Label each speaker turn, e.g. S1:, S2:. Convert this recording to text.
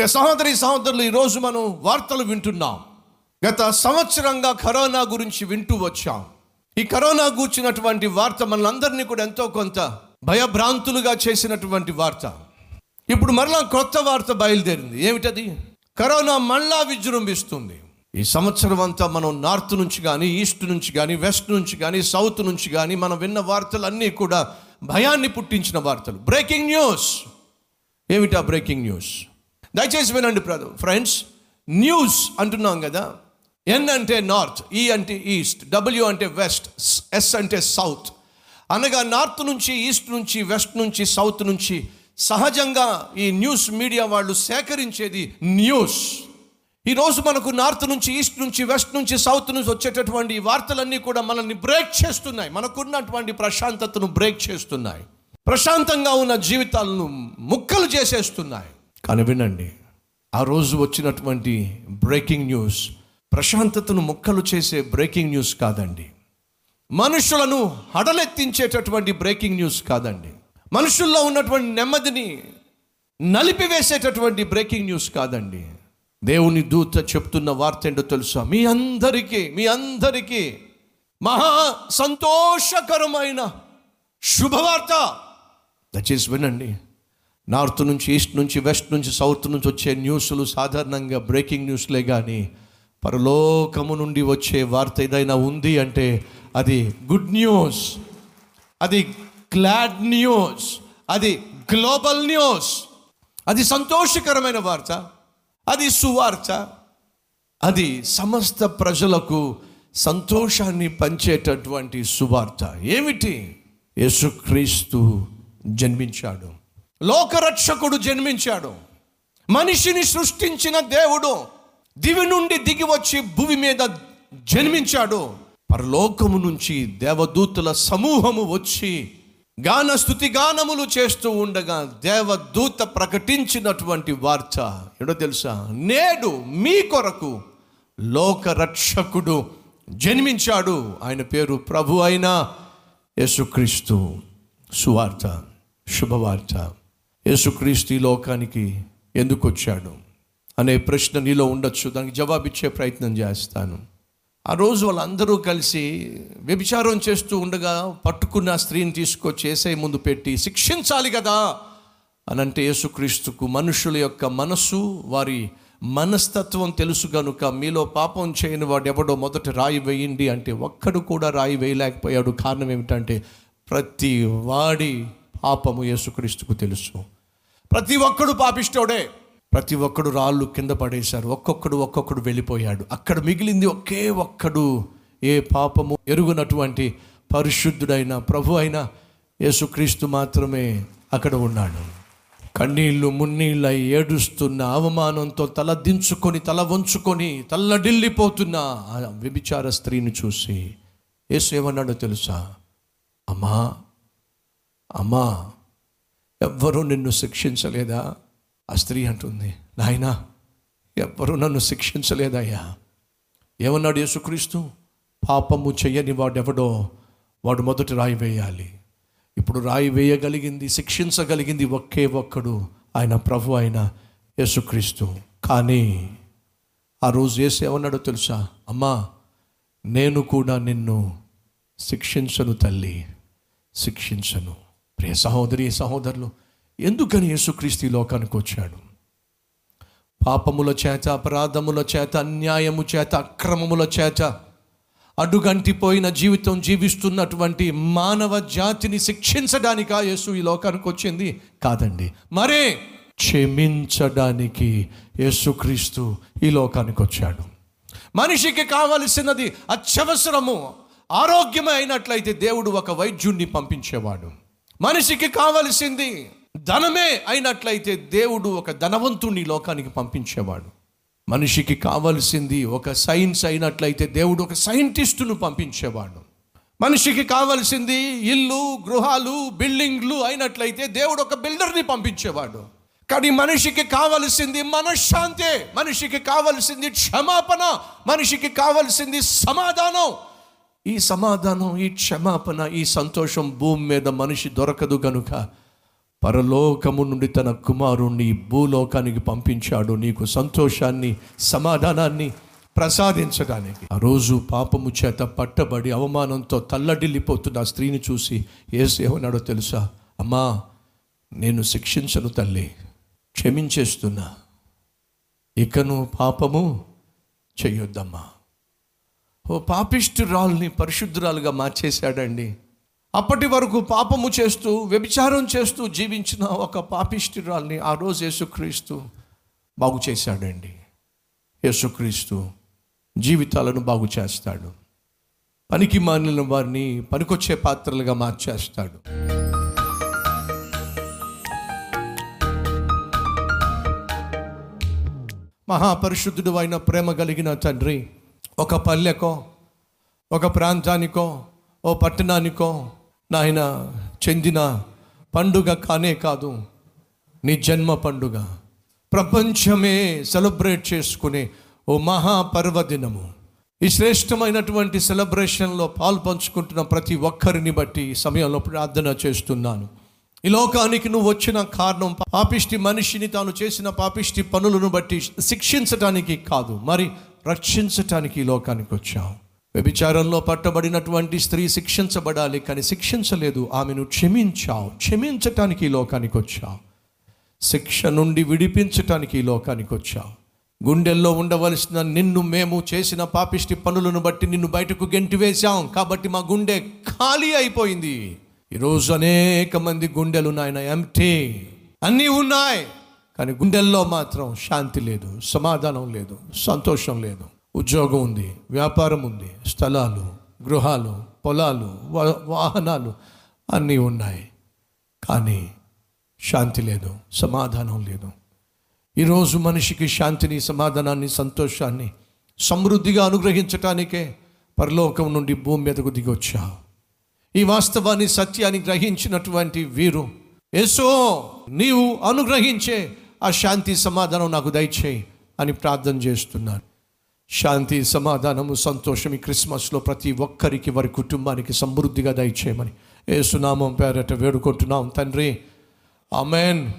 S1: ప్రియ సహోదరి సహోదరులు ఈరోజు మనం వార్తలు వింటున్నాం. గత సంవత్సరంగా కరోనా గురించి వింటూ వచ్చాం. ఈ కరోనా గూర్చినటువంటి వార్త మనందరినీ కూడా ఎంతో కొంత భయభ్రాంతులుగా చేసినటువంటి వార్త. ఇప్పుడు మరలా కొత్త వార్త బయలుదేరింది. ఏమిటది? కరోనా మళ్ళా విజృంభిస్తుంది. ఈ సంవత్సరం అంతా మనం నార్త్ నుంచి కానీ ఈస్ట్ నుంచి కానీ వెస్ట్ నుంచి కానీ సౌత్ నుంచి కానీ మనం విన్న వార్తలన్నీ కూడా భయాన్ని పుట్టించిన వార్తలు. Breaking news! ఏమిటా బ్రేకింగ్ న్యూస్? దయచేసి వినండి బ్రదర్. ఫ్రెండ్స్ న్యూస్ అంటున్నాం కదా. ఎన్ అంటే నార్త్ ఈ అంటే ఈస్ట్ డబ్ల్యూ అంటే వెస్ట్ ఎస్ అంటే సౌత్. అనగా నార్త్ నుంచి ఈస్ట్ నుంచి వెస్ట్ నుంచి సౌత్ నుంచి సహజంగా ఈ న్యూస్ మీడియా వాళ్ళు సేకరించేది న్యూస్. ఈరోజు మనకు నార్త్ నుంచి ఈస్ట్ నుంచి వెస్ట్ నుంచి సౌత్ నుంచి వచ్చేటటువంటి వార్తలన్నీ కూడా మనల్ని బ్రేక్ చేస్తున్నాయి. మనకున్నటువంటి ప్రశాంతతను బ్రేక్ చేస్తున్నాయి. ప్రశాంతంగా ఉన్న జీవితాలను ముక్కలు చేసేస్తున్నాయి. కానీ వినండి ఆ రోజు వచ్చినటువంటి బ్రేకింగ్ న్యూస్ ప్రశాంతతను ముక్కలు చేసే బ్రేకింగ్ న్యూస్ కాదండి. మనుషులను హడలెత్తించేటటువంటి బ్రేకింగ్ న్యూస్ కాదండి. మనుషుల్లో ఉన్నటువంటి నెమ్మదిని నలిపివేసేటటువంటి బ్రేకింగ్ న్యూస్ కాదండి. దేవుని దూత చెప్తున్న వార్త ఏంటో తెలుసా? మీ అందరికీ మీ అందరికీ మహా సంతోషకరమైన శుభవార్త. దయచేసి వినండి. నార్త్ నుంచి ఈస్ట్ నుంచి వెస్ట్ నుంచి సౌత్ నుంచి వచ్చే న్యూస్లు సాధారణంగా బ్రేకింగ్ న్యూస్లే కానీ పరలోకము నుండి వచ్చే వార్త ఏదైనా ఉంది అంటే అది గుడ్ న్యూస్ అది గ్లాడ్ న్యూస్ అది గ్లోబల్ న్యూస్ అది సంతోషకరమైన వార్త అది సువార్త అది సమస్త ప్రజలకు సంతోషాన్ని పంచేటటువంటి సువార్త. ఏమిటి? యేసుక్రీస్తు జన్మించాడు. లోకరక్షకుడు జన్మించాడు. మనిషిని సృష్టించిన దేవుడు దివి నుండి దిగి వచ్చి భూమి మీద జన్మించాడు. పరలోకము నుంచి దేవదూతుల సమూహము వచ్చి గాన స్థుతి గానములు చేస్తూ ఉండగా దేవదూత ప్రకటించినటువంటి వార్త ఏడో తెలుసా? నేడు మీ కొరకు లోకరక్షకుడు జన్మించాడు. ఆయన పేరు ప్రభు అయిన యేసుక్రీస్తు. సువార్త శుభవార్త. యేసుక్రీస్తు ఈ లోకానికి ఎందుకు వచ్చాడు అనే ప్రశ్న నీలో ఉండొచ్చు. దానికి జవాబిచ్చే ప్రయత్నం చేస్తాను. ఆ రోజు వాళ్ళందరూ కలిసి వ్యభిచారం చేస్తూ ఉండగా పట్టుకున్న స్త్రీని తీసుకొచ్చి ఏసై ముందు పెట్టి శిక్షించాలి కదా! అని అంటే యేసుక్రీస్తుకు మనుషుల యొక్క మనస్సు వారి మనస్తత్వం తెలుసు కనుక మీలో పాపం చేయని వాడు ఎవడో మొదట రాయి వేయండి అంటే ఒక్కడు కూడా రాయి వేయలేకపోయాడు. కారణం ఏమిటంటే ప్రతి వాడి పాపము యేసుక్రీస్తుకు తెలుసు. ప్రతి ఒక్కడు పాపిష్టోడే. ప్రతి ఒక్కడు రాళ్ళు కింద పడేశారు. ఒక్కొక్కడు ఒక్కొక్కడు వెళ్ళిపోయాడు. అక్కడ మిగిలింది ఒకే ఒక్కడు. ఏ పాపము ఎరుగునటువంటి పరిశుద్ధుడైన ప్రభు అయిన యేసుక్రీస్తు మాత్రమే అక్కడ ఉన్నాడు. కన్నీళ్ళు మున్నీళ్ళ ఏడుస్తున్న అవమానంతో తల దించుకొని తల వంచుకొని తల్లడిల్లిపోతున్న ఆ వ్యభిచార స్త్రీని చూసి యేసు ఏమన్నాడో తెలుసా? అమ్మా అమ్మా ఎవ్వరూ నిన్ను శిక్షించలేదా? ఆ స్త్రీ అంటుంది నాయనా ఎవ్వరూ నన్ను శిక్షించలేదయ్యా. ఏమన్నాడు యేసుక్రీస్తు? పాపము చెయ్యని వాడెవడో వాడు మొదటి రాయి వేయాలి. ఇప్పుడు రాయి వేయగలిగింది శిక్షించగలిగింది ఒకే ఒక్కడు ఆయన ప్రభు అయిన యేసుక్రీస్తు. కానీ ఆ రోజు యేసు ఏమన్నాడో తెలుసా? అమ్మా నేను కూడా నిన్ను శిక్షించను తల్లి శిక్షించను. ప్రియ సహోదరి సహోదరులు ఎందుకని యేసుక్రీస్తు ఈ లోకానికి వచ్చాడు? పాపముల చేత అపరాధముల చేత అన్యాయము చేత అక్రమముల చేత అడుగంటిపోయిన జీవితం జీవిస్తున్నటువంటి మానవ జాతిని శిక్షించడానికా యేసు ఈ లోకానికి వచ్చింది? కాదండి. మరే? క్షమించడానికి యేసుక్రీస్తు ఈ లోకానికి వచ్చాడు. మనిషికి కావలసినది అత్యవసరము ఆరోగ్యమైనట్లయితే అయినట్లయితే దేవుడు ఒక వైద్యుణ్ణి పంపించేవాడు. మనిషికి కావలసింది ధనమే అయినట్లయితే దేవుడు ఒక ధనవంతుణ్ణి లోకానికి పంపించేవాడు. మనిషికి కావలసింది ఒక సైన్స్ అయినట్లయితే దేవుడు ఒక సైంటిస్టును పంపించేవాడు. మనిషికి కావలసింది ఇల్లు గృహాలు బిల్డింగ్లు అయినట్లయితే దేవుడు ఒక బిల్డర్ని పంపించేవాడు. కానీ మనిషికి కావలసింది మనశ్శాంతే మనిషికి కావలసింది క్షమాపణ మనిషికి కావలసింది సమాధానం ఈ సమాధానం ఈ క్షమాపణ ఈ సంతోషం భూమి మీద మనిషి దొరకదు గనుక పరలోకము నుండి తన కుమారుణ్ణి భూలోకానికి పంపించాడు. నీకు సంతోషాన్ని సమాధానాన్ని ప్రసాదించడానికి. ఆ రోజు పాపము చేత పట్టబడి అవమానంతో తల్లడిల్లిపోతున్న ఆ స్త్రీని చూసి ఏసు ఏమన్నాడో తెలుసా? అమ్మా నేను శిక్షించను తల్లి క్షమించేస్తున్నా. ఇకను పాపము చెయ్యొద్దమ్మా ఓ పాపిష్ఠురాల్ని పరిశుద్ధురాలుగా మార్చేశాడండి. అప్పటి వరకు పాపము చేస్తూ వ్యభిచారం చేస్తూ జీవించిన ఒక పాపిష్ఠురాల్ని ఆ రోజు యేసుక్రీస్తు బాగు చేశాడండి. యేసుక్రీస్తు జీవితాలను బాగు చేస్తాడు. పనికి మాలిన వారిని పనికొచ్చే పాత్రలుగా మార్చేస్తాడు. మహాపరిశుద్ధుడు అయిన ప్రేమ కలిగిన తండ్రి ఒక పల్లెకో ఒక ప్రాంతానికో ఓ పట్టణానికో నాయన చెందిన పండుగ కానే కాదు నీ జన్మ పండుగ. ప్రపంచమే సెలబ్రేట్ చేసుకునే ఓ మహాపర్వదినము. ఈ శ్రేష్టమైనటువంటి సెలబ్రేషన్లో పాల్పంచుకుంటున్న ప్రతి ఒక్కరిని బట్టి ఈ సమయంలో ప్రార్థన చేస్తున్నాను. ఈ లోకానికి నువ్వు వచ్చిన కారణం పాపిష్టి మనిషిని తాను చేసిన పాపిష్టి పనులను బట్టి శిక్షించటానికి కాదు. మరి రక్షించటానికి ఈ లోకానికి వచ్చాం వ్యభిచారంలో పట్టబడినటువంటి స్త్రీ శిక్షించబడాలి కానీ శిక్షించలేదు. ఆమెను క్షమించావు. క్షమించటానికి ఈ లోకానికి వచ్చావు. శిక్ష నుండి విడిపించటానికి ఈ లోకానికి వచ్చావు. గుండెల్లో ఉండవలసిన నిన్ను మేము చేసిన పాపిష్టి పనులను బట్టి నిన్ను బయటకు గెంటివేశాం కాబట్టి మా గుండె ఖాళీ అయిపోయింది. ఈరోజు అనేక మంది గుండెలు నాయన ఎంటీ అన్నీ ఉన్నాయి. కానీ గుండెల్లో మాత్రం శాంతి లేదు సమాధానం లేదు సంతోషం లేదు. ఉద్యోగం ఉంది వ్యాపారం ఉంది స్థలాలు గృహాలు పొలాలు వా- వాహనాలు అన్నీ ఉన్నాయి. కానీ శాంతి లేదు సమాధానం లేదు. ఈరోజు మనిషికి శాంతిని సమాధానాన్ని సంతోషాన్ని సమృద్ధిగా అనుగ్రహించటానికే పరలోకం నుండి భూమి మీదకు దిగొచ్చావు ఈ వాస్తవాన్ని సత్యాన్ని గ్రహించినటువంటి వీరు ఏసో నీవు అనుగ్రహించే ఆ శాంతి సమాధానం నాకు దయచేయి అని ప్రార్థన చేస్తున్నాను. శాంతి సమాధానము సంతోషం ఈ క్రిస్మస్లో ప్రతి ఒక్కరికి వారి కుటుంబానికి సమృద్ధిగా దయచేయమని. ఏసునామం పేరట వేడుకుంటున్నాం తండ్రి. ఆమెన్.